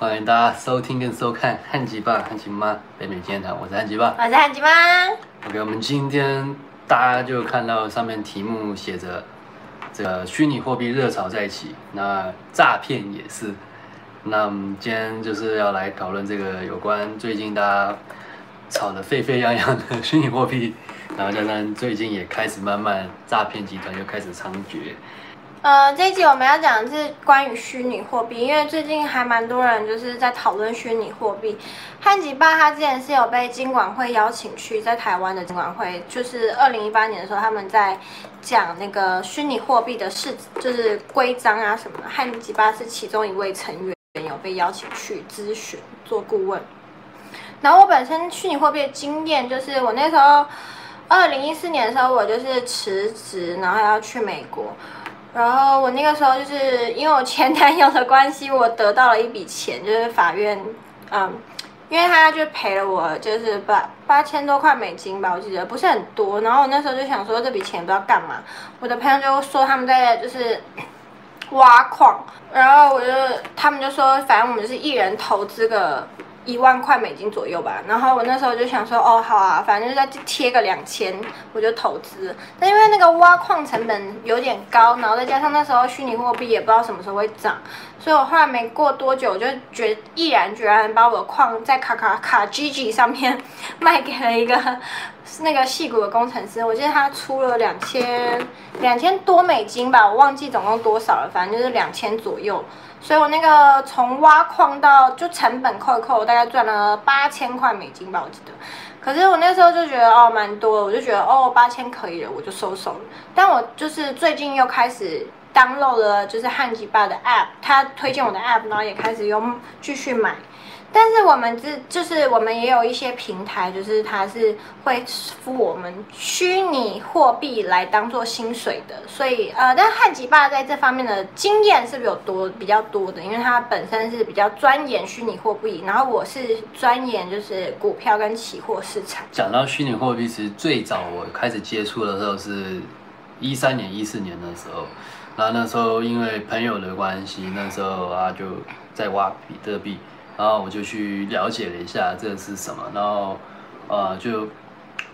欢迎大家收听跟收看汉吉爸、汉吉妈北美健谈，我是汉吉爸。我是汉吉妈。OK，我们今天大家就看到上面题目写着这个虚拟货币热潮再起，那诈骗也是。那我们今天就是要来讨论这个有关最近大家吵得沸沸扬扬的虚拟货币，然后加上最近也开始慢慢诈骗集团又开始猖獗。呃，这一集我们要讲的是关于虚拟货币，因为最近还蛮多人就是在讨论虚拟货币。汉吉爸他之前是有被金管会邀请去，在台湾的金管会，就是二零一八年的时候，他们在讲那个虚拟货币的事，就是规章啊什么的。汉吉爸是其中一位成员，有被邀请去咨询做顾问。然后我本身虚拟货币的经验就是，我那时候二零一四年的时候，我就是辞职，然后要去美国。然后我那个时候就是因为我前男友的关系，我得到了一笔钱，就是法院，嗯，因为他就赔了我就是八八千多块美金吧，我记得不是很多。然后我那时候就想说这笔钱不知道干嘛，我的朋友就说他们在就是挖矿，然后我就他们就说反正我们是一人投资个。一万块美金左右吧，然后我那时候就想说，哦，好啊，反正就再贴个两千，我就投资。但因为那个挖矿成本有点高，然后再加上那时候虚拟货币也不知道什么时候会涨，所以我后来没过多久，我就决毅然决然把我的矿在卡卡卡 GG 上面 卖给了一个那个细骨的工程师。我记得他出了两千两千多美金吧，我忘记总共多少了，反正就是两千左右。所以我那个从挖矿到就成本扣一扣，大概赚了八千块美金吧，我记得。可是我那时候就觉得哦蛮多，我就觉得哦八千可以了，我就收手了。但我就是最近又开始 download 了就是汉吉爸的 app，他推荐我的 app，然后也开始用继续买。但是我们这就是我们也有一些平台，就是它是会付我们虚拟货币来当做薪水的，所以呃，但汉吉爸在这方面的经验是有多比较多的，因为他本身是比较钻研虚拟货币，然后我是钻研就是股票跟期货市场。讲到虚拟货币，其实最早我开始接触的时候是一三年、一四年的时候，然后那时候因为朋友的关系，那时候啊就在挖比特币。然后我就去了解了一下这是什么，然后呃就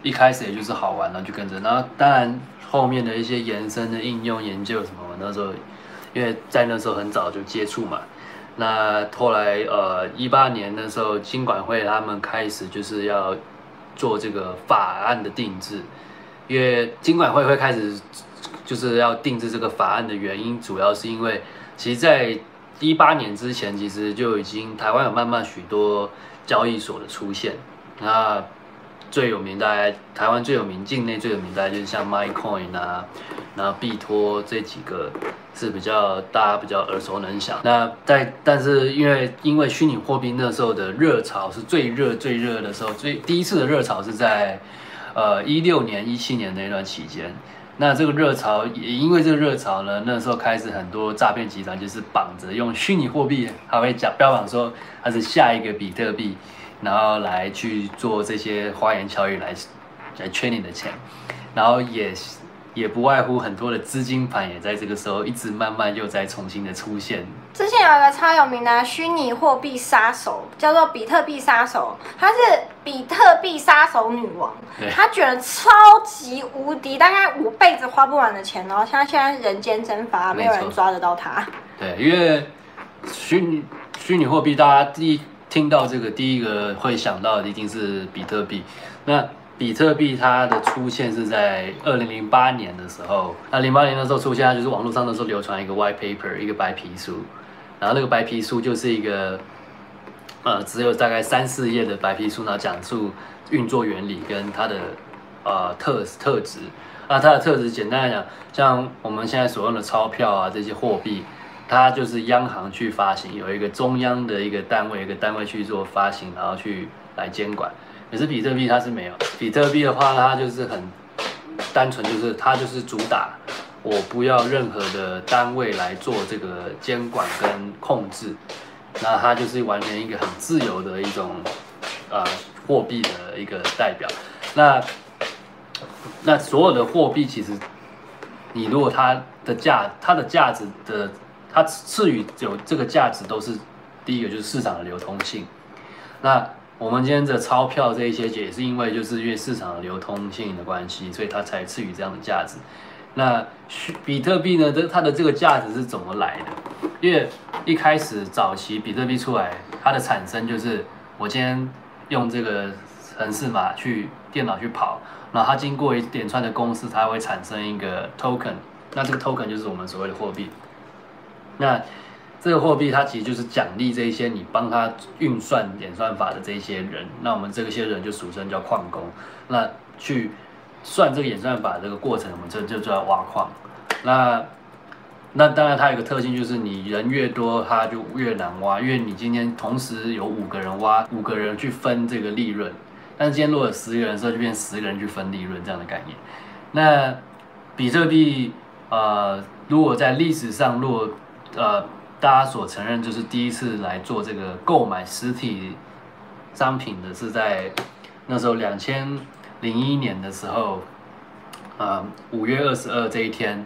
一开始也就是好玩，然后就跟着，然后当然后面的一些延伸的应用研究什么，那时候因为在那时候很早就接触嘛，那后来呃一八年那时候金管会他们开始就是要做这个法案的定制，因为金管会会开始就是要定制这个法案的原因，主要是因为其实在一八年之前，其实就已经台湾有慢慢许多交易所的出现。那最有名，大概台湾最有名、境内最有名，大概就是像 MyCoin 啊，然后币托这几个是比较大家比较耳熟能详。那在但是因为因为虚拟货币那时候的热潮是最热最热的时候，最第一次的热潮是在呃一六年、一七年那段期间。那这个热潮也因为这个热潮呢，那时候开始很多诈骗集团就是绑着用虚拟货币，他会讲标榜说它是下一个比特币，然后来去做这些花言巧语来来圈你的钱，然后也也不外乎很多的资金盘也在这个时候一直慢慢又在重新的出现。之前有一个超有名的虚拟货币杀手，叫做比特币杀手，她是比特币杀手女王，她卷了超级无敌，大概五辈子花不完的钱，然后像现在人间蒸发，没有人抓得到她。对，因为虚拟虚拟货币，大家第一听到这个第一个会想到的一定是比特币。那比特币它的出现是在二零零八年的时候，那零八年的时候出现，就是网络上的时候流传一个 white paper，一个白皮书，然后那个白皮书就是一个呃只有大概三四页的白皮书，然后讲述运作原理跟它的呃特特质。那它的特质简单来讲，像我们现在所用的钞票啊这些货币，它就是央行去发行，有一个中央的一个单位，一个单位去做发行，然后去来监管。可是比特币它是没有，比特币的话，它就是很单纯，就是它就是主打我不要任何的单位来做这个监管跟控制，那它就是完全一个很自由的一种呃货币的一个代表。那那所有的货币其实，你如果它的价它的价值的它赐予有这个价值都是第一个就是市场的流通性。那我们今天的钞票这一些，也是因为就是因为市场流通性的关系，所以它才赐予这样的价值。那比特币呢？这它的这个价值是怎么来的？因为一开始早期比特币出来，它的产生就是我今天用这个程式码去电脑去跑，然后它经过一点串的公式，它会产生一个 token。那这个 token 就是我们所谓的货币。那这个货币它其实就是奖励这一些你帮他运算演算法的这一些人。那我们这些人就俗称叫矿工。那去算这个演算法这个过程，我们这就叫挖矿。那那当然它有个特性，就是你人越多，它就越难挖，因为你今天同时有五个人挖，五个人去分这个利润。但是今天如果有十个人的时候，就变十个人去分利润这样的概念。那比特币，呃，如果在历史上，如果呃大家所承认，就是第一次来做这个购买实体商品的是在那时候两千零一年的时候，呃，五月二十二这一天。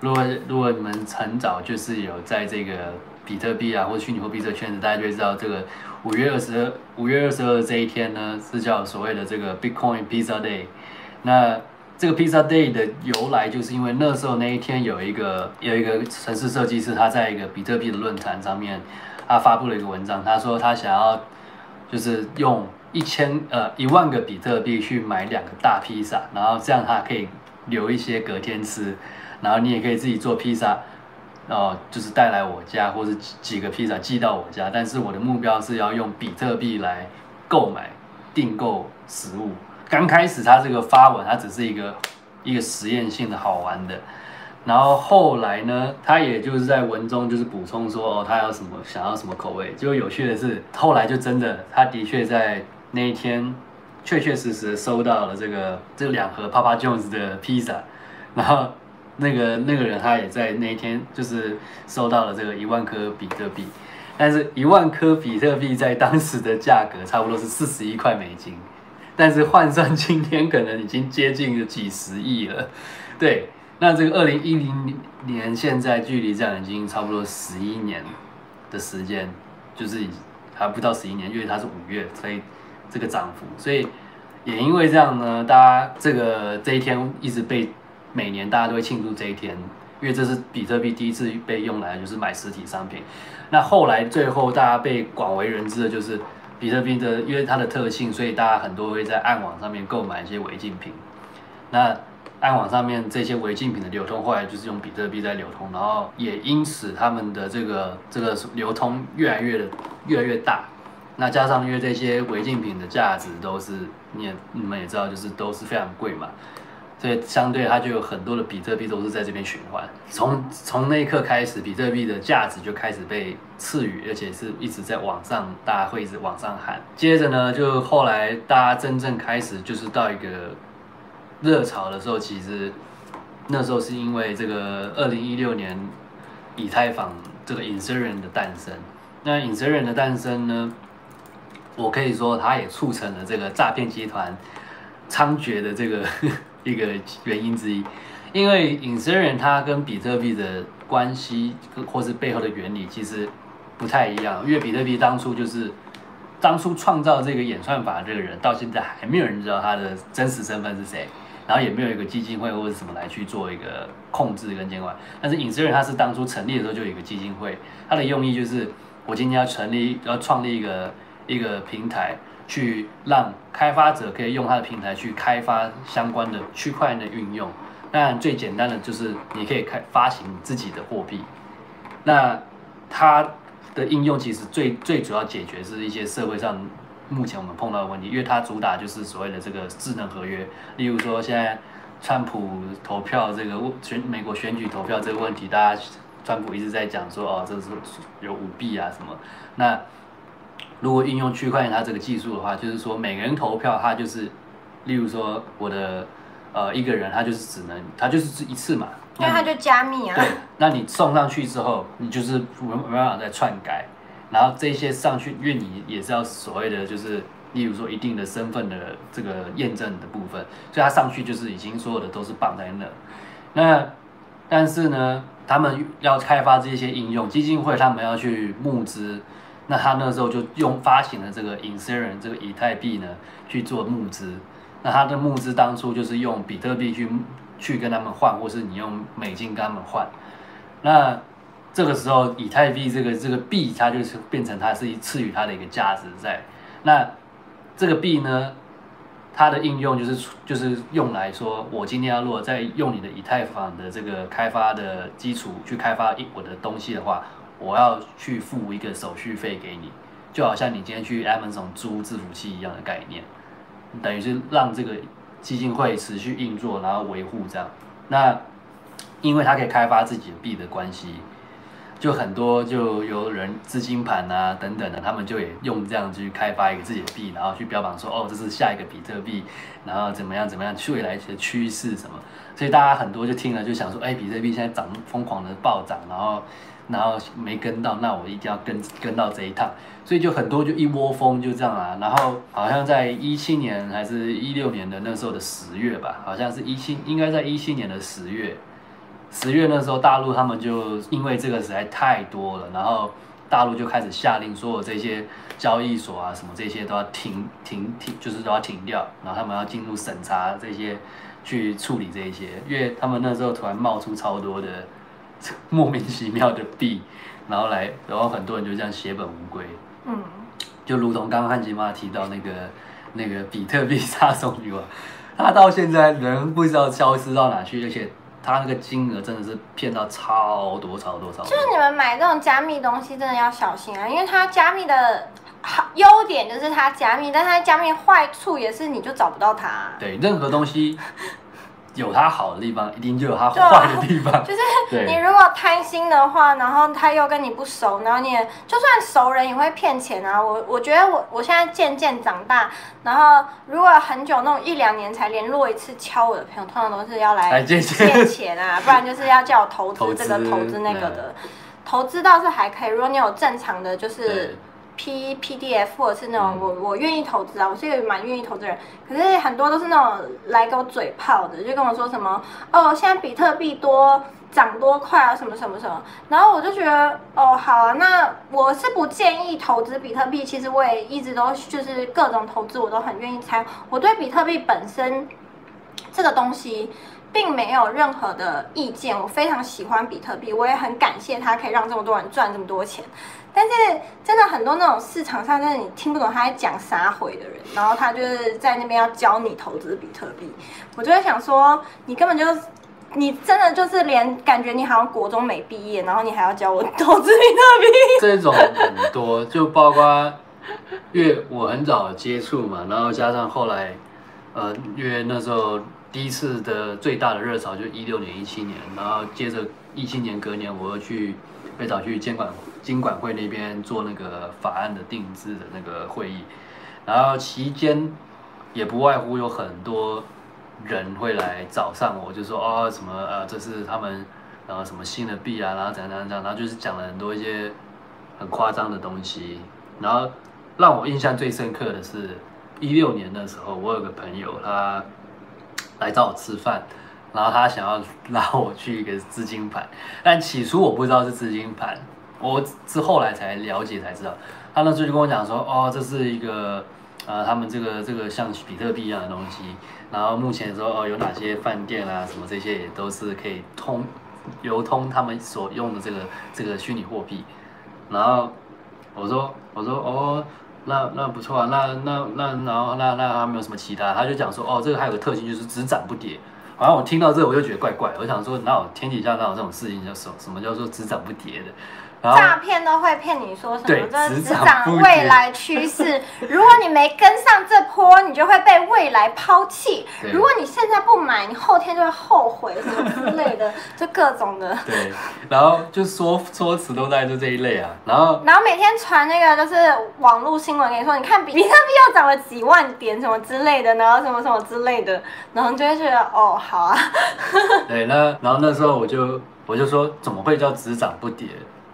如果如果你们很早就是有在这个比特币啊或虚拟货币这个圈子，大家就会知道这个五月二十二五月二十二这一天呢是叫所谓的这个 Bitcoin Pizza Day。那这个 Pizza Day 的由来就是因为那时候那一天有一个有一个城市设计师他在一个比特币的论坛上面，他发布了一个文章，他说他想要就是用一千呃一万个比特币去买两个大披萨，然后这样他可以留一些隔天吃。然后你也可以自己做披萨，哦，就是带来我家，或者几几个披萨寄到我家。但是我的目标是要用比特币来购买订购食物。刚开始他这个发文，它只是一个一个实验性的好玩的。然后后来呢，他也就是在文中就是补充说，哦，他要什么想要什么口味。结果有趣的是，后来就真的，他的确在那一天确确实实收到了这个这两盒 Papa Jones 的披萨，然后。那个那个人他也在那一天就是收到了这个一万颗比特币，但是一万颗比特币在当时的价格差不多是四十一块美金，但是换算今天可能已经接近了几十亿了。对，那这个二零一零年现在距离这样已经差不多十一年的时间，就是还不到十一年，因为它是五月，所以这个涨幅，所以也因为这样呢，大家这个这一天一直被。每年大家都会庆祝这一天，因为这是比特币第一次被用来就是买实体商品。那后来最后大家被广为人知的就是比特币的，因为它的特性，所以大家很多会在暗网上面购买一些违禁品。那暗网上面这些违禁品的流通，后来就是用比特币在流通，然后也因此他们的这个这个流通越来越的越来越大。那加上因为这些违禁品的价值都是你也你们也知道，就是都是非常贵嘛。所以相对它就有很多的比特币都是在这边循环，从从那一刻开始，比特币的价值就开始被赐予，而且是一直在往上，大家会一直往上喊。接着呢，就后来大家真正开始就是到一个热潮的时候，其实那时候是因为这个二零一六年以太坊这个 Ethereum 的诞生。那 Ethereum 的诞生呢，我可以说它也促成了这个诈骗集团猖獗的这个。一个原因之一，因为隐私人它跟比特币的关系或是背后的原理其实不太一样。因为比特币当初就是当初创造这个演算法这个人，到现在还没有人知道他的真实身份是谁，然后也没有一个基金会或者什么来去做一个控制跟监管。但是隐私人他是当初成立的时候就有一个基金会，它的用意就是我今天要成立要创立一个一个平台。去让开发者可以用它的平台去开发相关的区块链的运用。当然，最简单的就是你可以开发行自己的货币。那它的应用其实最最主要解决是一些社会上目前我们碰到的问题，因为它主打就是所谓的这个智能合约。例如说，现在川普投票这个选美国选举投票这个问题，大家川普一直在讲说哦，这是有舞弊啊什么。那如果应用区块链它这个技术的话，就是说每个人投票，它就是，例如说我的呃一个人，他就是只能他就是一次嘛，因为他就加密啊。对，那你送上去之后，你就是没没办法再篡改，然后这些上去，因为你也是要所谓的就是，例如说一定的身份的这个验证的部分，所以它上去就是已经所有的都是绑在那。那但是呢，他们要开发这些应用，基金会他们要去募资。那他那时候就用发行了这个 Ethereum 这个以太币呢去做募资。那他的募资当初就是用比特币去去跟他们换，或是你用美金跟他们换。那这个时候以太币这个这个币，它就是变成它是一赐予它的一个价值在。那这个币呢，它的应用就是就是用来说，我今天要如果再用你的以太坊的这个开发的基础去开发一我的东西的话，我要去付一个手续费给你，就好像你今天去 Amazon 租伺服器一样的概念，等于是让这个基金会持续运作，然后维护这样。那因为它可以开发自己的币的关系。就很多就有人资金盘啊等等的，他们就也用这样去开发一个自己的币，然后去标榜说哦这是下一个比特币，然后怎么样怎么样，未来一些趋势什么，所以大家很多就听了就想说，哎比特币现在涨疯狂的暴涨，然后然后没跟到，那我一定要跟跟到这一趟，所以就很多就一窝蜂就这样啊，然后好像在一七年还是一六年的那时候的十月吧，好像是一七应该在一七年的十月。十月那时候，大陆他们就因为这个实在太多了，然后大陆就开始下令，所有这些交易所啊什么这些都要停停停，就是都要停掉，然后他们要进入审查这些，去处理这些，因为他们那时候突然冒出超多的 莫名其妙的币，然后来，然后很多人就这样血本无归。嗯，就如同刚刚汉吉妈提到那个 那个比特币杀手女王，她到现在人不知道消失到哪去，而且。他那个金额真的是骗到超多超多超多，就是你们买这种加密东西真的要小心啊，因为它加密的好优点就是它加密，但它加密坏处也是你就找不到它。对，任何东西。有它好的地方，一定就有它坏的地方。就是你如果贪心的话，然后他又跟你不熟，然后你也就算熟人也会骗钱啊。我我觉得我我现在渐渐长大，然后如果很久那种一两年才联络一次敲我的朋友，通常都是要来借钱啊，不然就是要叫我投资这个投资那个的。投资倒是还可以，如果你有正常的就是。P P D F 或者是那种我我愿意投资啊，我是一个蛮愿意投资人，可是很多都是那种来给我嘴炮的，就跟我说什么哦，现在比特币多涨多快啊，什么什么什么，然后我就觉得哦好啊，那我是不建议投资比特币，其实我也一直都就是各种投资我都很愿意参，我对比特币本身这个东西。并没有任何的意见，我非常喜欢比特币，我也很感谢它可以让这么多人赚这么多钱。但是真的很多那种市场上，就是你听不懂他在讲啥回的人，然后他就是在那边要教你投资比特币，我就会想说，你根本就你真的就是连感觉你好像国中没毕业，然后你还要教我投资比特币。这种很多，就包括因为我很早接触嘛，然后加上后来，呃，因为那时候。第一次的最大的热潮就是一六年、一七年，然后接着一七年隔年，我又去被找去监管监管会那边做那个法案的定制的那个会议，然后期间也不外乎有很多人会来找上我，就说哦什么呃这是他们然后什么新的币啊，然后怎样怎样怎样，然后就是讲了很多一些很夸张的东西，然后让我印象最深刻的是一六年的时候，我有个朋友他。来找我吃饭，然后他想要拉我去一个资金盘，但起初我不知道是资金盘，我是后来才了解才知道。他那时候就跟我讲说，哦，这是一个呃，他们这个这个像比特币一样的东西，然后目前说哦，有哪些饭店啊什么这些也都是可以通流通他们所用的这个这个虚拟货币。然后我说我说哦。那那不错啊，那那那然后那那他没有什么其他，他就讲说哦，这个还有个特性就是只涨不跌。好像我听到这个我就觉得怪怪，我想说哪有天底下哪有这种事情叫什什么叫做只涨不跌的？诈骗都会骗你说什么？这只涨未来趋势。如果你没跟上这波，你就会被未来抛弃。如果你现在不买，你后天就会后悔什么之类的，就各种的。对，然后就说说辞都在就这一类啊。然后然后每天传那个就是网络新闻，跟你说你看比特币又涨了几万点什么之类的，然后什么什么之类的，然后就会觉得哦好啊。对，那然后那时候我就我就说怎么会叫只涨不跌？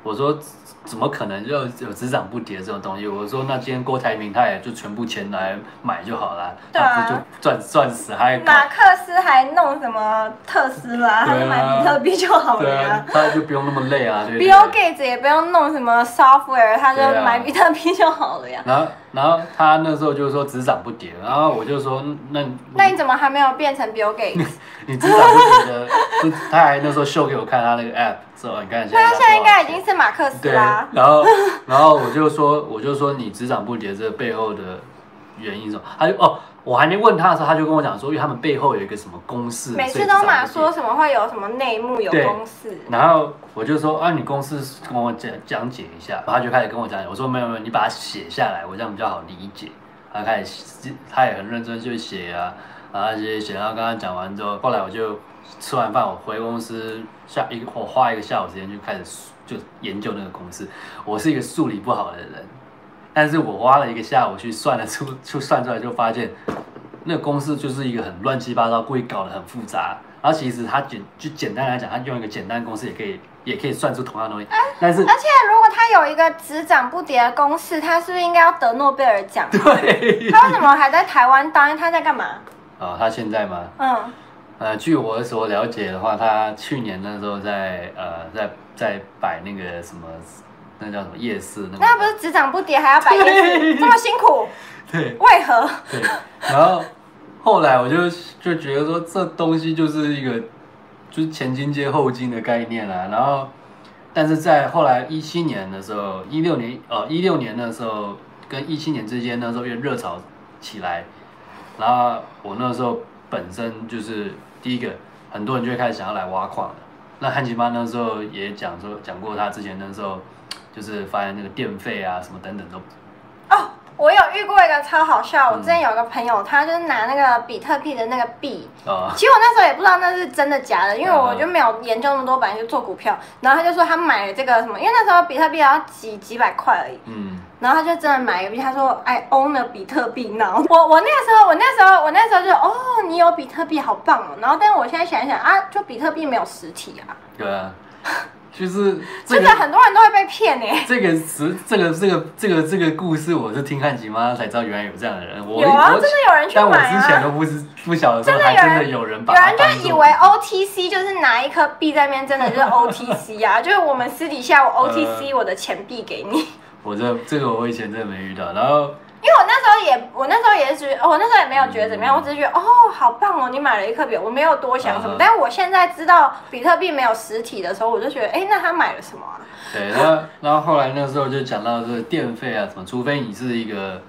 我说怎么可能就有只涨不跌这种东西？我说那今天郭台铭他也就全部钱来买就好了，对啊他不就赚赚死还搞马克思还弄什么特斯拉，他买比特币就好了他就不用那么累啊，？Bill Gates 也不用弄什么 software，他就买比特币就好了呀。然后然后他那时候就说只涨不跌，然后我就说那你那你怎么还没有变成 Bill Gates？你只涨不跌的，就他还那时候秀给我看他那个 app，说你看现在那他现在应该已经是马克思对，啦。然后然后我就说我就说你只涨不跌这背后的原因是什么？他就哦，我还没问他的时候，他就跟我讲说，因为他们背后有一个什么公式，每次都嘛说什么会有什么内幕有公式，然后我就说啊，你公司跟我讲讲解一下，然后他就开始跟我讲，我说没有没有，你把它写下来，我这样比较好理解。他开始他也很认真去写啊，然后写写，然后跟他讲完之后，后来我就吃完饭，我回公司下一我花一个下午时间就开始就研究那个公式。我是一个数理不好的人，但是我花了一个下午去算了出 就算出来，就发现那个公式就是一个很乱七八糟，故意搞得很复杂。然后其实他简就简单来讲，他用一个简单公式也可以也可以算出同样的东西，但是而且如果他有一个只涨不跌的公式，他是不是应该要得诺贝尔奖？对他为什么还在台湾当？他在干嘛？啊，他现在吗？嗯，呃，据我所了解的话，他去年那时候在呃在在摆那个什么，那叫什么夜市那个，那不是只涨不跌，还要摆夜市，这么辛苦，对。为何？对，然后后来我就就觉得说这东西就是一个就是前金接后金的概念啦、然后但是在后来一七年的时候，一六年呃一六年的时候跟一七年之间那时候因为热潮起来，然后我那时候本身就是第一个，很多人就会开始想要来挖矿了。那汉奇妈那时候也讲说讲过，他之前那时候就是发现那个电费啊什么等等都哦，我有遇过一个超好笑，我嗯之前有一个朋友，他就是拿那个比特币的那个币，啊、其实我那时候也不知道那是真的假的，因为嗯我就没有研究那么多，本来就做股票。然后他就说他买了这个什么，因为那时候比特币要几几百块而已，嗯。然后他就真的买一个币，他说 I own a 比特币 now。我我那个时候我那时候我那时候就哦，你有比特币好棒哦。然后但是我现在想一想啊，就比特币没有实体啊，对啊，就是这真的个很多人都会被骗哎。这个词，这个这个这个这个故事，我是听汉吉妈才知道原来有这样的人。我有啊，我真的有人去但我买啊。之前都不是不晓得真的真的有人有人就以为 OTC 就是拿一颗币在那边，真的就是 OTC 啊，就是我们私底下我 OTC 我的钱币给你。我这这个我以前真的没遇到，然后因为我那时候也，我那时候也是觉得，我那时候也没有觉得怎么样，我只是觉得哦，好棒哦，你买了一颗币，我没有多想什么。嗯但是我现在知道比特币没有实体的时候，我就觉得，哎，那他买了什么啊？对，然后然后后来那时候就讲到这个电费啊什么，除非你是一个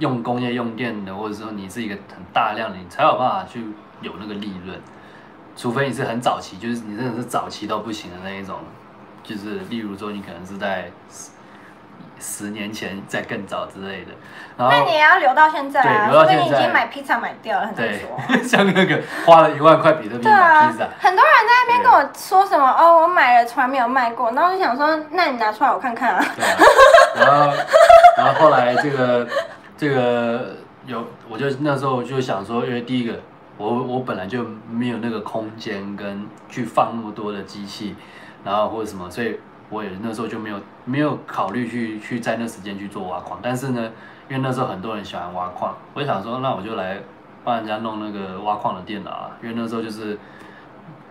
用工业用电的，或者说你是一个很大量的，你才有办法去有那个利润。除非你是很早期，就是你真的是早期到不行的那一种，就是例如说你可能是在十十年前再更早之类的，然后那你也要留到现在啊，对留到说不定你已现在。经买披萨买掉了，很难说。像那个花了一万块比特币买披萨，，很多人在那边跟我说什么哦，我买了从来没有卖过，然后我就想说，那你拿出来我看看啊。对啊，然后 然后后来这个这个有，我就那时候就想说，因为第一个，我我本来就没有那个空间跟去放那么多的机器，然后或者什么，所以我也那时候就没有没有考虑去去在那时间去做挖矿。但是呢，因为那时候很多人喜欢挖矿，我就想说，那我就来帮人家弄那个挖矿的电脑啊，因为那时候就是。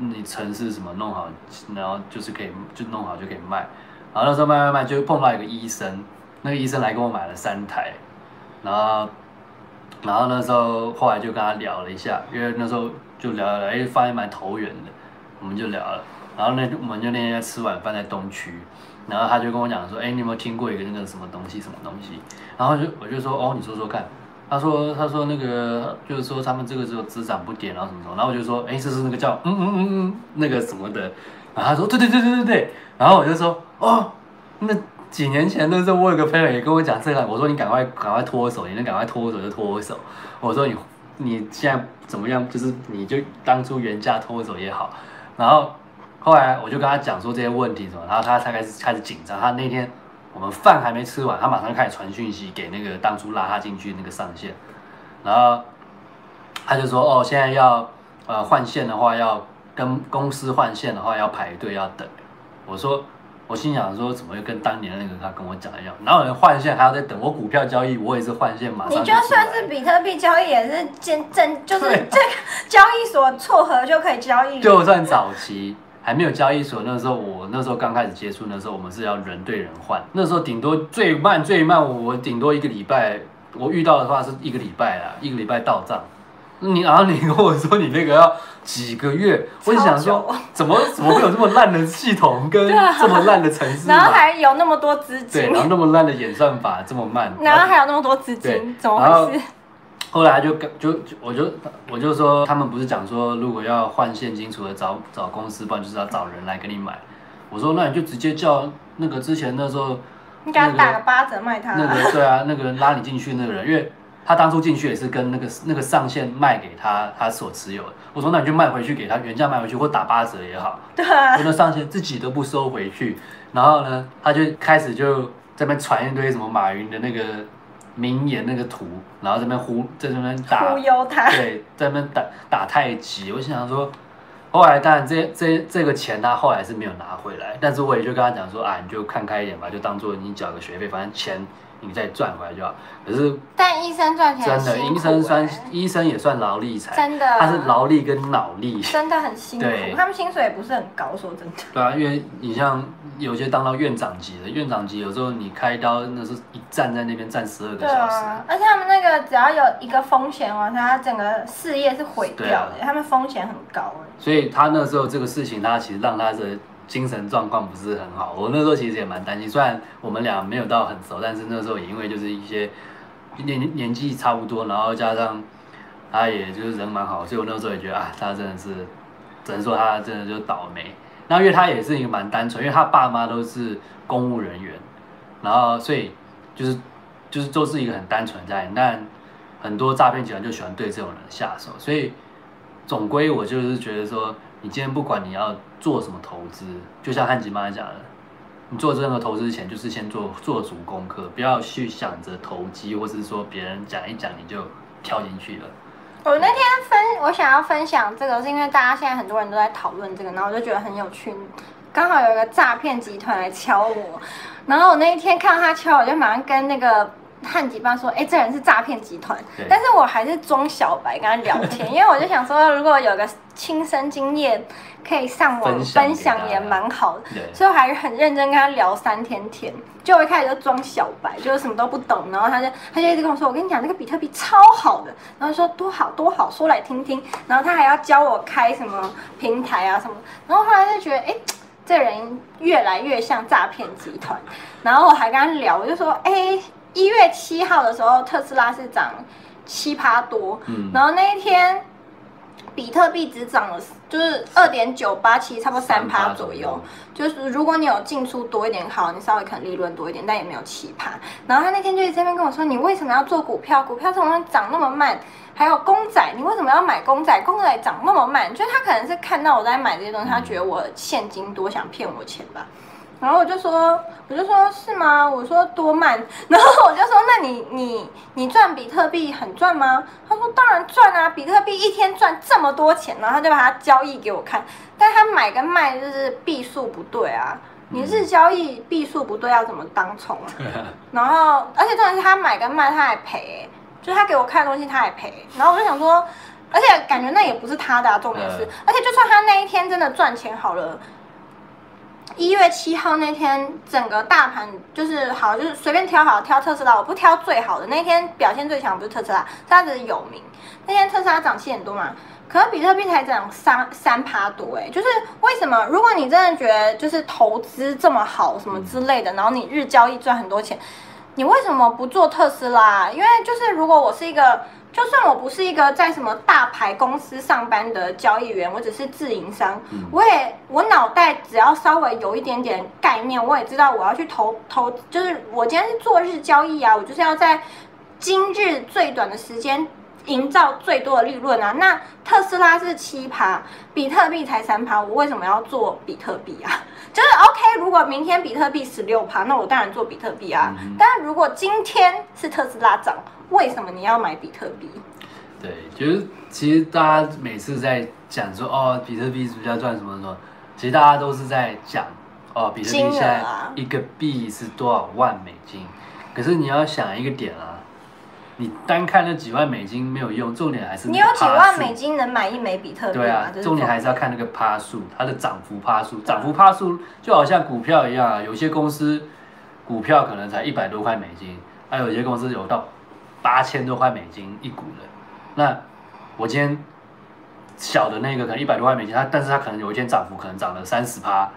你城市什么弄好，然后就是可以就弄好就可以卖，然后那时候卖卖卖，就碰到一个医生，那个医生来跟我买了三台，然后，然后那时候后来就跟他聊了一下，因为那时候就聊了聊，哎，发现蛮投缘的，我们就聊了，然后那我们就那天在吃晚饭在东区，然后他就跟我讲说，哎，你有没有听过一个那个什么东西什么东西？然后就我就说，哦，你说说看。他说：“他说那个就是说他们这个时候只涨不跌，然后什么什么，然后我就说，哎，这是那个叫嗯嗯嗯嗯那个什么的，然后他说对对对对对对，然后我就说哦，那几年前的时候我有个朋友也跟我讲这个，我说你赶快赶快脱手，你能赶快脱手就脱手，我说你你现在怎么样，就是你就当初原价脱手也好，然后后来我就跟他讲说这些问题什么，然后他才开始开始紧张，他那天。我们饭还没吃完，他马上开始传讯息给那个当初拉他进去那个上线，然后他就说哦，现在要呃换线的话，要跟公司换线的话要排队要等。我说我心想说，怎么会跟当年那个他跟我讲一样？哪有人换线还要再等？我股票交易，我也是换线马上你就算是比特币交易，也是见证，就是对这个交易所撮合就可以交易。就算早期还没有交易所，那时候我那时候刚开始接触，那时候我们是要人对人换，那时候顶多最慢最慢，我我顶多一个礼拜，我遇到的话是一个礼拜啦，一个礼拜到账。你然后你跟我说你那个要几个月，我就想超说怎么怎么会有这么烂的系统跟这么烂的城市？然后还有那么多资对，金然，后那么烂的演算法这么慢，然后还有那么多资金，怎么回事？后来就跟就就我就我就说，他们不是讲说，如果要换现金，除了找找公司，不然就是要找人来给你买。我说那你就直接叫那个之前那时候你给 他打个八折卖他。那个对啊，那个拉你进去那个人，因为他当初进去也是跟那个那个上线卖给他他所持有的。我说那你就卖回去给他原价卖回去，或打八折也好。对啊我，那上线自己都不收回去，然后呢，他就开始就在那边传一堆什么马云的那个名言那个图，然后在那边呼在那边打忽悠他。对，在那边打打太极，我心想说，后来当然这这这个钱他后来是没有拿回来，但是我也就跟他讲说啊，你就看开一点吧，就当做你缴个学费，反正钱你再赚回来就好。可是但医生赚钱真的，医生算欸医生也算劳力财，真的，他是劳力跟脑力。真的很辛苦对，他们薪水也不是很高，说真的。对啊，因为你像有些当到院长级的，院长级有时候你开刀那是一站在那边站十二个小时，啊，而且他们那个只要有一个风险哦，他整个事业是毁掉的，啊他们风险很高哎。所以他那时候这个事情，他其实让他的精神状况不是很好。我那时候其实也蛮担心，虽然我们俩没有到很熟，但是那时候也因为就是一些年年纪差不多，然后加上他也就是人蛮好，所以我那时候也觉得啊，他真的是只能说他真的就倒霉。那因为他也是一个蛮单纯，因为他爸妈都是公务人员，然后所以就是就是都是一个很单纯的家庭，但很多诈骗集团就喜欢对这种人下手，所以总归我就是觉得说，你今天不管你要做什么投资，就像汉吉妈讲的，你做任何投资之前，就是先做做足功课，不要去想着投机，或是说别人讲一讲你就跳进去了。我那天分，我想要分享这个，是因为大家现在很多人都在讨论这个，然后我就觉得很有趣。刚好有一个诈骗集团来敲我，然后我那一天看到他敲，我就马上跟那个汉吉爸说：“哎，这人是诈骗集团。”但是我还是装小白跟他聊天，因为我就想说，如果有个亲身经验可以上网分享也蛮好的。所以我还很认真跟他聊三天天，就我一开始就装小白，就是什么都不懂，然后他就他就一直跟我说，我跟你讲那个比特币超好的，然后说多好多好，说来听听，然后他还要教我开什么平台啊什么，然后后来就觉得，哎，这人越来越像诈骗集团，然后我还跟他聊，我就说，哎，一月七号的时候特斯拉是涨七趴多，嗯，然后那一天，比特币只涨了，就是二点九八，其实差不多三趴左右。。就是如果你有进出多一点好，你稍微可能利润多一点，但也没有奇葩。然后他那天就在那边跟我说：“你为什么要做股票？股票这种东西涨那么慢，还有公仔，你为什么要买公仔？公仔涨那么慢，就是他可能是看到我在买这些东西，他觉得我现金多，想骗我钱吧。”然后我就说，我就说是吗？我说多慢，然后我就说，那你你你赚比特币很赚吗？他说当然赚啊，比特币一天赚这么多钱，然后他就把它交易给我看，但他买跟卖就是币数不对啊，你日交易币数不对要怎么当冲啊？然后而且重点是他买跟卖他还赔、欸，就是他给我看的东西他还赔，然后我就想说，而且感觉那也不是他的、啊，重点是嗯，而且就算他那一天真的赚钱好了。一月七号那天，整个大盘就是好，就是随便挑好挑特斯拉，我不挑最好的。那天表现最强不是特斯拉，它只是有名。那天特斯拉涨七点多嘛，可是比特币才涨三三趴多哎、就是为什么？如果你真的觉得就是投资这么好什么之类的，然后你日交易赚很多钱，你为什么不做特斯拉？因为就是如果我是一个，就算我不是一个在什么大牌公司上班的交易员，我只是自营商，嗯我也我脑袋只要稍微有一点点概念，我也知道我要去投投，就是我今天是做日交易啊，我就是要在今日最短的时间。营造最多的利润啊！那特斯拉是七趴，比特币才三趴，我为什么要做比特币啊？就是 OK，如果明天比特币十六趴，那我当然做比特币啊。但如果今天是特斯拉涨，为什么你要买比特币？对，就是其实大家每次在讲说哦，比特币是不是要赚什么什么，其实大家都是在讲哦，比特币现在啊一个币是多少万美金？可是你要想一个点啊，你单看那几万美金没有用，重点还是你有几万美金能买一枚比特币？对啊重点还是要看那个趴数，它的涨幅趴数，涨幅趴数就好像股票一样啊，有些公司股票可能才一百多块美金，还有些公司有到八千多块美金一股的。那我今天小的那个可能一百多块美金，它但是它可能有一天涨幅可能涨了三十趴，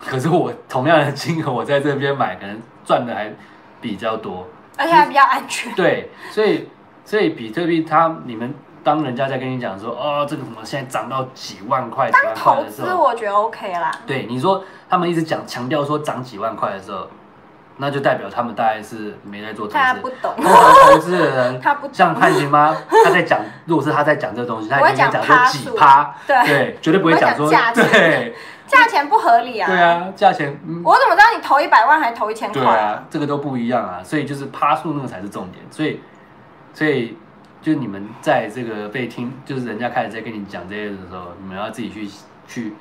可是我同样的金额我在这边买，可能赚的还比较多。而且还比较安全。对，所以所以比特币它你们当人家在跟你讲说哦这个什么现在涨到几万块几万块投的时候，资我觉得 OK 啦。对你说他们一直讲强调说涨几万块的时候，那就代表他们大概是没在做投资大家不。懂，投资的人，他不懂 像汉行妈，他在讲，如果是他在讲这个东西，他我会讲一定会讲说几趴，对对，绝对不会讲说对价钱不合理啊。对。啊，价钱嗯我怎么知道你投一百万还投一千块？对啊，这个都不一样啊，所以就是趴数那个才是重点，所以所以就你们在这个被听，就是人家开始在跟你讲这些的时候，你们要自己去去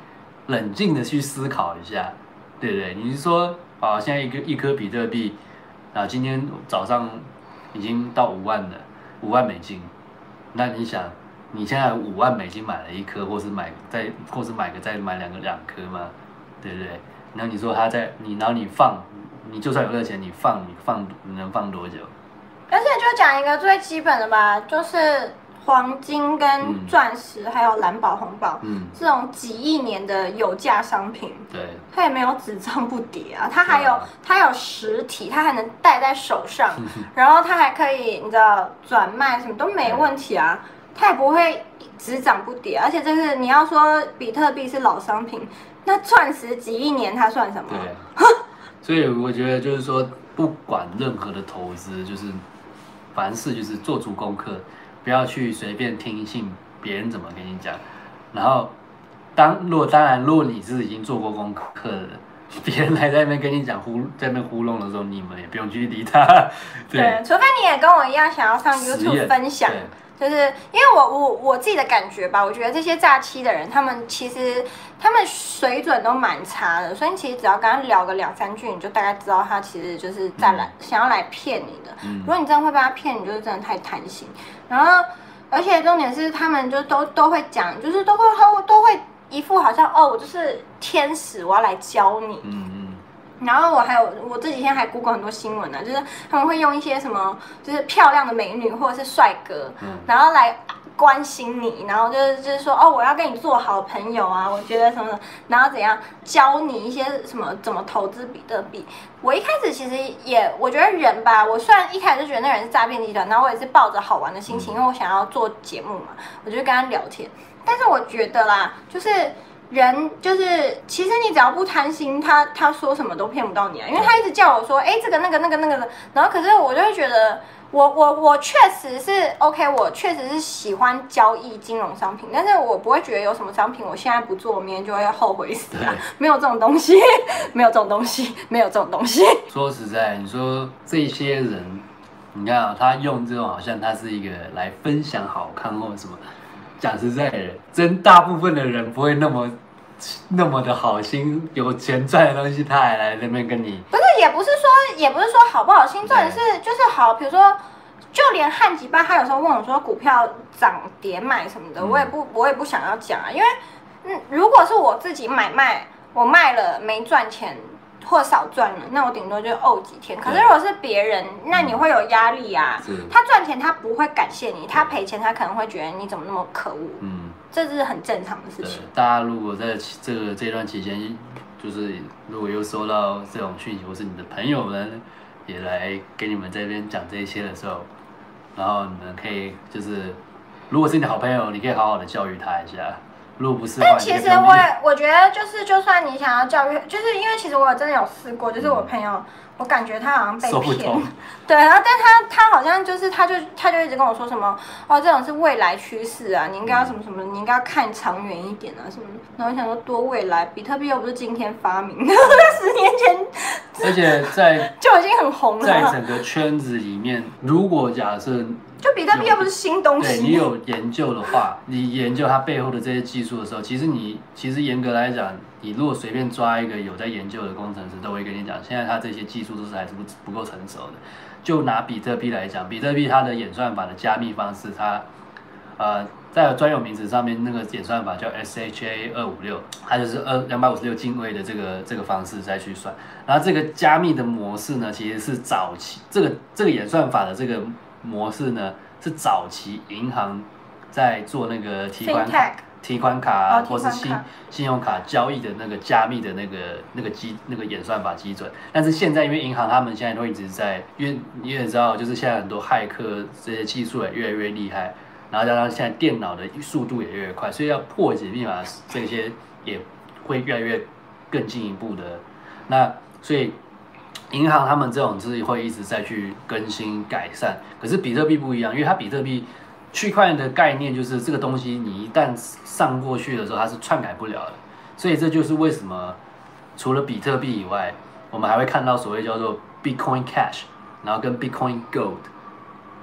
冷静的去思考一下，对不对？你是说啊，现在一个一颗比特币啊，今天早上已经到五万了，五万美金，那你想？你现在五万美金买了一颗，或是买再，或是买个再买两个两颗吗？对不对？然后你说他在你，然后你放，你就算有这个钱，你放你放你能放多久？而且就讲一个最基本的吧，就是黄金跟嗯钻石还有蓝宝、红宝嗯，这种几亿年的有价商品，对，它也没有只涨不跌啊，它还有、啊它有实体，它还能戴在手上，然后它还可以你知道转卖什么都没问题啊，它也不会只涨不跌，而且这是你要说比特币是老商品，那钻石几亿年它算什么？对，所以我觉得就是说，不管任何的投资，就是凡事就是做足功课，不要去随便听信别人怎么跟你讲。然后，当如果当然，如果你是已经做过功课的人，别人还在那边跟你讲糊，在那边糊弄的时候，你们也不用去理他。对，除非你也跟我一样想要上 YouTube 分享。对就是因为我我我自己的感觉吧，我觉得这些诈欺的人，他们其实他们水准都蛮差的，所以你其实只要跟他聊个两三句，你就大概知道他其实就是在来、想要来骗你的。嗯如果你真的会被他骗，你就是真的太贪心。然后，而且重点是他们就都都会讲，就是都会都都会一副好像哦，我就是天使，我要来教你。然后我还有我这几天还 Google 很多新闻呢、就是他们会用一些什么，就是漂亮的美女或者是帅哥，嗯然后来关心你，然后就是就是说哦，我要跟你做好朋友啊，我觉得什么，然后怎样教你一些什么怎么投资比特币。我一开始其实也我觉得人吧，我虽然一开始就觉得那人是诈骗集团，然后我也是抱着好玩的心情，因为我想要做节目嘛，我就跟他聊天。但是我觉得啦，就是人就是，其实你只要不贪心，他他说什么都骗不到你啊。因为他一直叫我说，哎，这个那个那个那个的，然后可是我就会觉得，我我我确实是 OK，我确实是喜欢交易金融商品，但是我不会觉得有什么商品我现在不做，明天就会后悔死啊，没有这种东西，没有这种东西，没有这种东西。说实在，你说这些人，你看啊，他用这种好像他是一个来分享好看或者什么，讲实在的，真大部分的人不会那么那么的好心，有钱赚的东西他还来那边跟你，不是，也不是说，也不是说好不好心，重点是就是好，比如说，就连汉吉巴他有时候问我说股票涨跌买什么的，嗯我也不我也不想要讲啊，因为嗯，如果是我自己买卖，我卖了没赚钱。或少赚了，那我顶多就怄几天。可是如果是别人，那你会有压力啊。他赚钱他不会感谢你，他赔钱他可能会觉得你怎么那么可恶，嗯，这是很正常的事情。，大家如果在其这个这段期间，就是如果又收到这种讯息，或是你的朋友们也来给你们这边讲这些的时候，然后你们可以就是，如果是你的好朋友，你可以好好的教育他一下。如果不是，但其实我也我觉得就是，就算你想要教育，就是因为其实我真的有试过，就是我朋友，我感觉他好像被骗 对，然后但他他好像就是他就他就一直跟我说什么哦，这种是未来趋势啊，你应该要什么什么，你应该要看长远一点啊什么的。然后我想说多未来，比特币又不是今天发明的，十年前而且在 就已经很红了。在整个圈子里面，如果假设就比特币又不是新东西，对你有研究的话，你研究它背后的这些技术的时候，其实你其实严格来讲，你如果随便抓一个有在研究的工程师，都会跟你讲，现在它这些技术都是还是不不够成熟的。就拿比特币来讲，比特币它的演算法的加密方式，它呃在专有名词上面那个演算法叫 SHA 二五六，它就是二两百五十六进位的这个这个方式再去算。然后这个加密的模式呢，其实是早期这个这个演算法的这个模式呢，是早期银行在做那个提款卡、提款卡啊，或是信信用卡交易的那个加密的那个那个基那个演算法基准。但是现在因为银行他们现在都一直在，因为你也知道，就是现在很多骇客这些技术也越来越厉害。然后加上现在电脑的速度也越来越快，所以要破解密码这些也会越来越更进一步的。那所以银行他们这种是会一直在去更新改善。可是比特币不一样，因为它比特币区块链的概念就是这个东西你一旦上过去的时候，它是篡改不了的。所以这就是为什么除了比特币以外，我们还会看到所谓叫做 Bitcoin Cash，然后跟 Bitcoin Gold，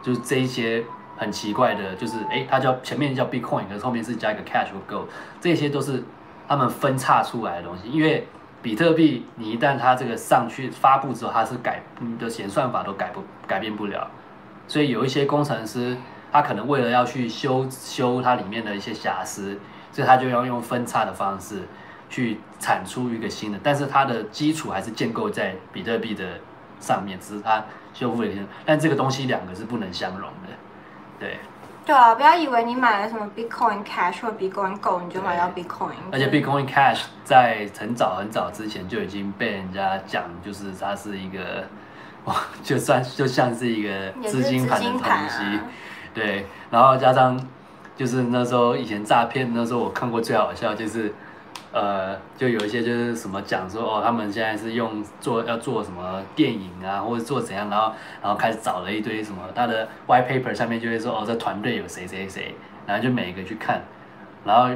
就是这一些。很奇怪的，就是哎，它叫前面叫 Bitcoin，可是后面是加一个 Cash 或 Gold，这些都是他们分叉出来的东西。因为比特币，你一旦它这个上去发布之后，它是改你的演算法都改不改变不了，所以有一些工程师，他可能为了要去修修它里面的一些瑕疵，所以他就要用分叉的方式去产出一个新的，但是它的基础还是建构在比特币的上面，只是它修复了一些，但这个东西两个是不能相容的。对，对啊，不要以为你买了什么 Bitcoin Cash 或 Bitcoin Gold 你就买到 Bitcoin。而且 Bitcoin Cash 在很早很早之前就已经被人家讲，就是它是一个，哇，就算就像是一个资金盘的东西。对，然后加上就是那时候以前诈骗那时候我看过最好笑就是。呃，就有一些就是什么讲说哦，他们现在是用做要做什么电影啊，或者做怎样，然后然后开始找了一堆什么，他的 white paper 上面就会说哦，这团队有谁谁谁，然后就每一个去看，然后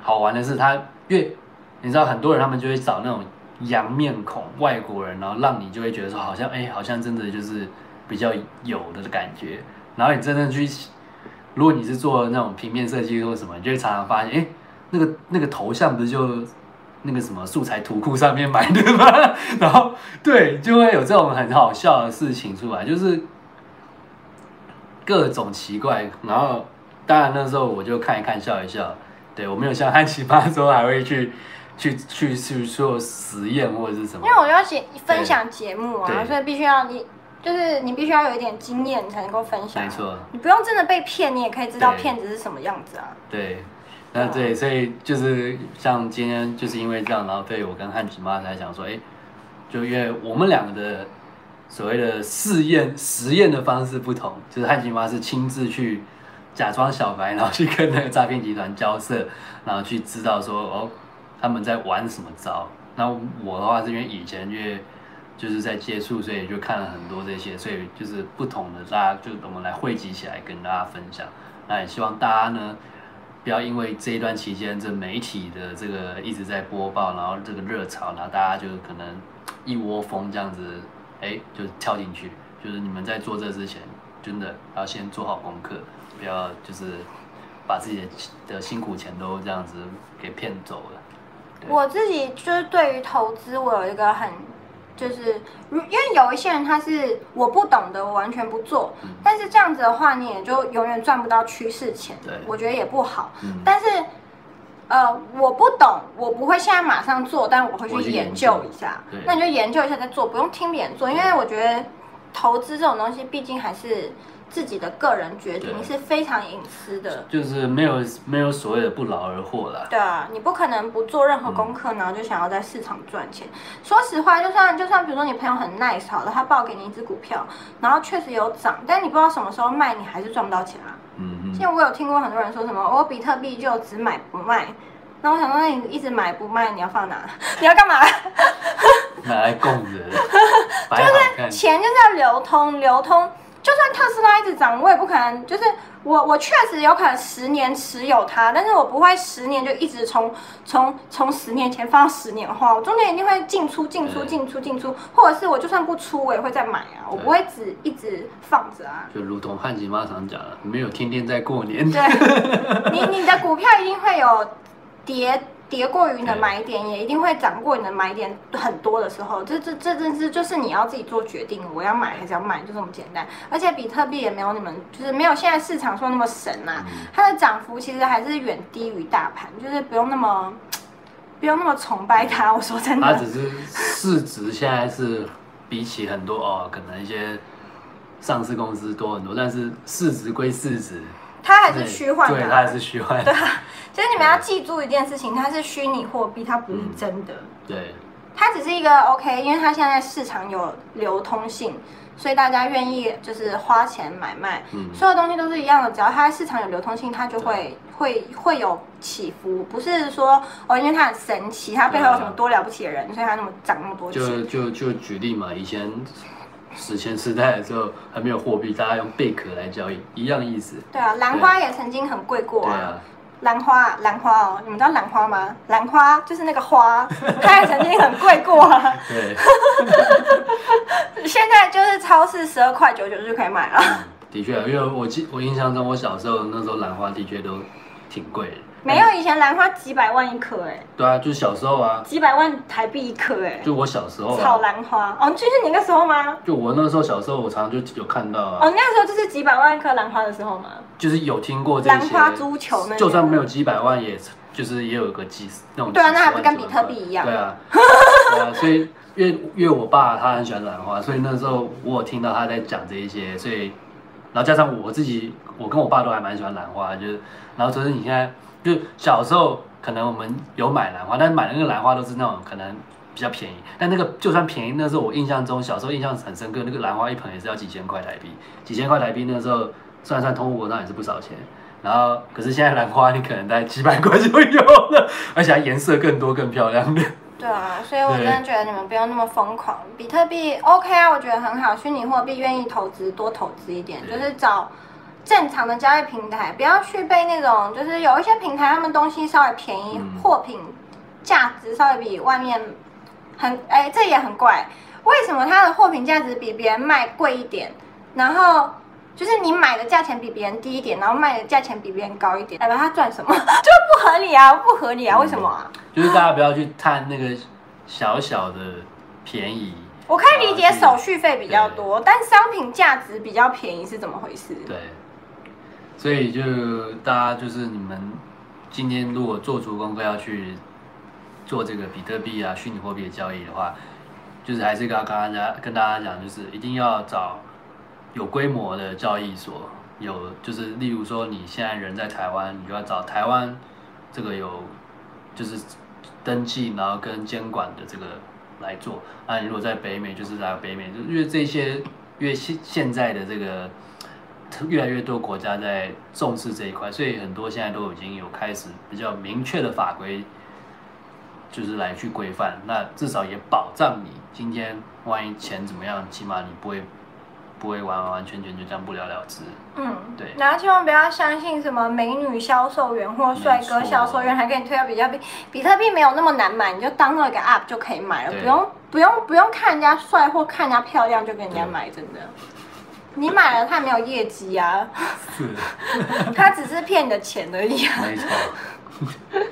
好玩的是他，因为你知道很多人他们就会找那种洋面孔外国人，然后让你就会觉得说好像哎，好像真的就是比较有的感觉，然后你真的去，如果你是做那种平面设计或什么，你就会常常发现哎。那个那个头像不是就那个什么素材图库上面买的吗？然后对，就会有这种很好笑的事情出来，就是各种奇怪。然后当然那时候我就看一看笑一笑，对我没有像汉奇巴说还会去去去去做实验或者是什么。因为我要写分享节目啊，所以必须要你就是你必须要有一点经验才能够分享。没错，你不用真的被骗，你也可以知道骗子是什么样子啊。对。那对，所以就是像今天就是因为这样，然后对我跟汉吉妈才想说，哎，就因为我们两个的所谓的试验实验的方式不同，就是汉吉妈是亲自去假装小白，然后去跟那个诈骗集团交涉，然后去知道说哦他们在玩什么招。那我的话是因为以前因为就是在接触，所以就看了很多这些，所以就是不同的大家就我们来汇集起来跟大家分享。那也希望大家呢。不要因为这一段期间，这媒体的这个一直在播报，然后这个热潮，然后大家就可能一窝蜂这样子，哎，就跳进去。就是你们在做这之前，真的要先做好功课，不要就是把自己的的辛苦钱都这样子给骗走了。我自己就是对于投资，我有一个很。就是，因为有一些人他是我不懂的，我完全不做。但是这样子的话，你也就永远赚不到趋势钱。对，我觉得也不好。但是，呃，我不懂，我不会现在马上做，但我会去研究一下。那你就研究一下再做，不用听别人做，因为我觉得投资这种东西，毕竟还是。自己的个人决定是非常隐私的，就是没有没有所谓的不劳而获啦。对啊，你不可能不做任何功课，然后就想要在市场赚钱。说实话，就算就算比如说你朋友很 nice 好了，他报给你一只股票，然后确实有涨，但你不知道什么时候卖，你还是赚不到钱啊。嗯嗯。现在我有听过很多人说什么，我比特币就只买不卖，那我想说，你一直买不卖，你要放哪？你要干嘛？拿来供着。就是钱就是要流通，流通。就算特斯拉一直涨，我也不可能，就是我我确实有可能十年持有它，但是我不会十年就一直从从从十年前放到十年后，我中间一定会进出进出进出进出，或者是我就算不出，我也会再买啊，我不会只一直放着啊。就如同汉吉妈常讲的，没有天天在过年。对，你你的股票一定会有跌跌过于你的对买点，也一定会涨过你的买点很多的时候，这这这真是就是你要自己做决定，我要买还是要卖，就这么简单。而且比特币也没有你们就是没有现在市场说那么神呐、嗯它的涨幅其实还是远低于大盘，就是不用那么不用那么崇拜它。我说真的它只，是市值现在是比起很多哦，可能一些上市公司多很多，但是市值归市值，它还是对虚幻的对，啊、它还是虚幻的，就是你们要记住一件事情，它是虚拟货币，它不是真的。对。它只是一个 OK，因为它现在市场有流通性，所以大家愿意就是花钱买卖，嗯。所有东西都是一样的，只要它市场有流通性，它就会会会有起伏，不是说哦，因为它很神奇，它背后有什么多了不起的人，所以它那么涨那么多钱。就就就举例嘛，以前史前时代的时候还没有货币，大家用贝壳来交易，一样意思。对啊，兰花也曾经很贵过啊。对啊，兰花，兰花哦，你们知道兰花吗？兰花就是那个花，它也曾经很贵过啊。对，现在就是超市十二块九九就可以买了。的确，因为我记我印象中，我小时候那时候兰花的确都挺贵的。没有以前兰花几百万一颗哎、对啊，就是小时候啊，几百万台币一颗哎、就我小时候炒啊，兰花。哦，就是你那个时候吗？就我那时候小时候，我常常就有看到啊，哦，那个时候就是几百万颗兰花的时候吗？就是有听过这些兰花足球那就算没有几百万，也就是也有个几那种对啊那还不跟比特币一样对啊，对啊，所以因为因为我爸他很喜欢兰花，所以那时候我有听到他在讲这一些，所以然后加上我自己，我跟我爸都还蛮喜欢兰花，就是然后就是你现在就小时候可能我们有买兰花，但是买的那个兰花都是那种可能。比较便宜，但那个就算便宜，那时候我印象中小时候印象很深刻，那个兰花一盆也是要几千块台币，几千块台币那时候算算通货膨胀也是不少钱。然后可是现在兰花你可能在几百块就有了，而且它颜色更多更漂亮的。对啊，所以我真的觉得你们不用那么疯狂。比特币 OK 啊，我觉得很好，虚拟货币愿意投资多投资一点，就是找正常的交易平台，不要去被那种就是有一些平台他们东西稍微便宜，嗯货品价值稍微比外面很哎，这也很怪，为什么它的货品价值比别人卖贵一点，然后？就是你买的价钱比别人低一点，然后卖的价钱比别人高一点，代表他赚什么？就不合理啊，不合理啊，为什么啊？就是大家不要去贪那个小小的便宜。我可以理解手续费比较多，但商品价值比较便宜是怎么回事？对，所以就大家就是你们今天如果做足功课要去做这个比特币啊、虚拟货币的交易的话，就是还是要跟大家跟大家讲，就是一定要找有规模的交易所，有就是例如说你现在人在台湾，你就要找台湾这个有就是登记然后跟监管的这个来做。那你如果在北美，就是来北美，就因为这些因为现现在的这个越来越多国家在重视这一块，所以很多现在都已经有开始比较明确的法规，就是来去规范。那至少也保障你今天万一钱怎么样，起码你不会不会完完全全就这样不了了之。嗯，对然后千万不要相信什么美女销售员或帅哥销售员还给你推到比特币，比特币没有那么难买，你就当做一个 app 就可以买了，不用不用不用看人家帅或看人家漂亮就给人家买，真的。你买了他没有业绩啊，是，他只是骗你的钱而已啊。没错。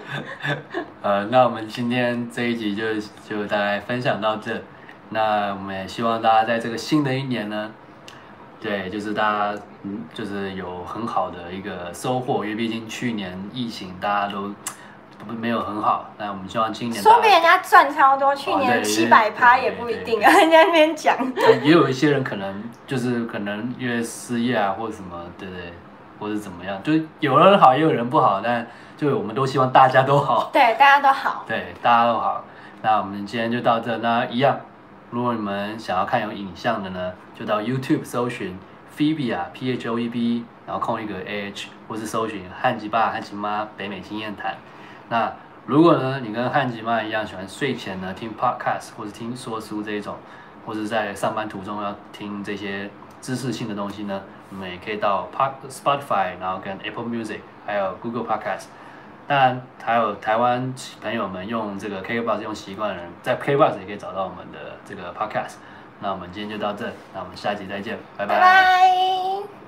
呃，那我们今天这一集就就大概分享到这。那我们也希望大家在这个新的一年呢，对，就是大家嗯，就是有很好的一个收获，因为毕竟去年疫情大家都不没有很好。那我们希望今年说不定人家赚超多，去哦年对七百趴也不一定啊，人家那边讲。也有一些人可能就是可能因为失业啊，或者什么，对不对？或者怎么样，就是有人好，也有人不好，但就我们都希望大家都好。对，大家都好。对，大家都好。那我们今天就到这。那一样，如果你们想要看有影像的呢，就到 YouTube 搜寻 Phoebe 啊，P H O E B，E，然后空一个 A H，或是搜寻汉吉爸、汉吉妈北美经验谈。那如果呢，你跟汉吉妈一样喜欢睡前呢听 Podcast 或者听说书这一种，或者在上班途中要听这些知识性的东西呢，你们也可以到 Park Spotify，然后跟 Apple Music，还有 Google Podcast。当然，还有台湾朋友们用这个 Kbox 用习惯的人，在 Kbox 也可以找到我们的这个 Podcast。那我们今天就到这，那我们下集再见，拜拜。